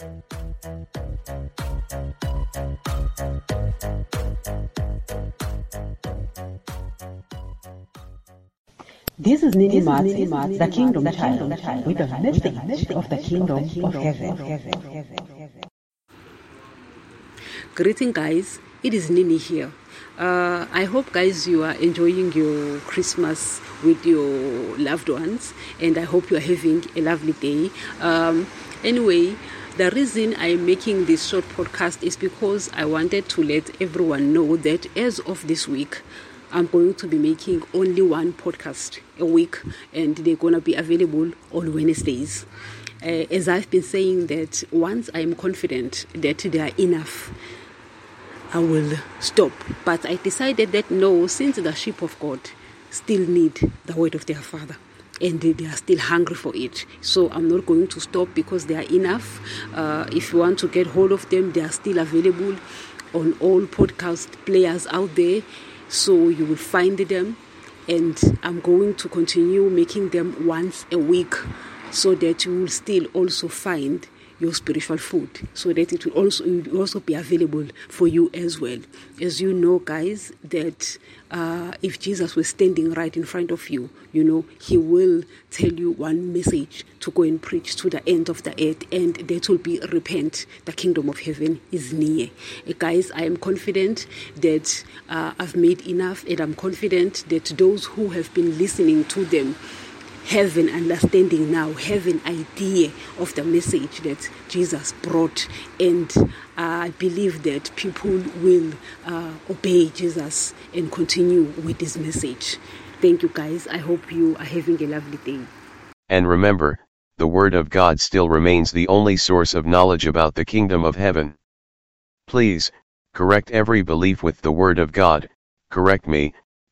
This is Nini Mats, the Kingdom Child, with a message of the Kingdom of Heaven. Greeting, guys. It is Nini here. Uh, I hope, guys, you are enjoying your Christmas with your loved ones, and I hope you are having a lovely day. Um, anyway, the reason I'm making this short podcast is because I wanted to let everyone know that as of this week, I'm going to be making only one podcast a week, and they're going to be available on Wednesdays. Uh, as I've been saying, that once I'm confident that they are enough, I will stop. But I decided that no, since the sheep of God still need the word of their Father and they, are still hungry for it. So I'm not going to stop because they are enough. Uh, if you want to get hold of them, they are still available on all podcast players out there so you will find them and i'm going to continue making them once a week so that you will still also find your spiritual food so that it will also it will also be available for you as well. As you know guys that uh, if jesus was standing right in front of you you know he will tell you one message to go and preach to the end of the earth and that will be repent the kingdom of heaven is near. Uh, guys i am confident that uh, i've made enough and i'm confident that those who have been listening to them have an understanding now, have an idea of the message that Jesus brought. And uh, I believe that people will uh, obey Jesus and continue with this message. Thank you, guys. I hope you are having a lovely day. And remember, the Word of God still remains the only source of knowledge about the kingdom of heaven. Please, correct every belief with the Word of God, correct me,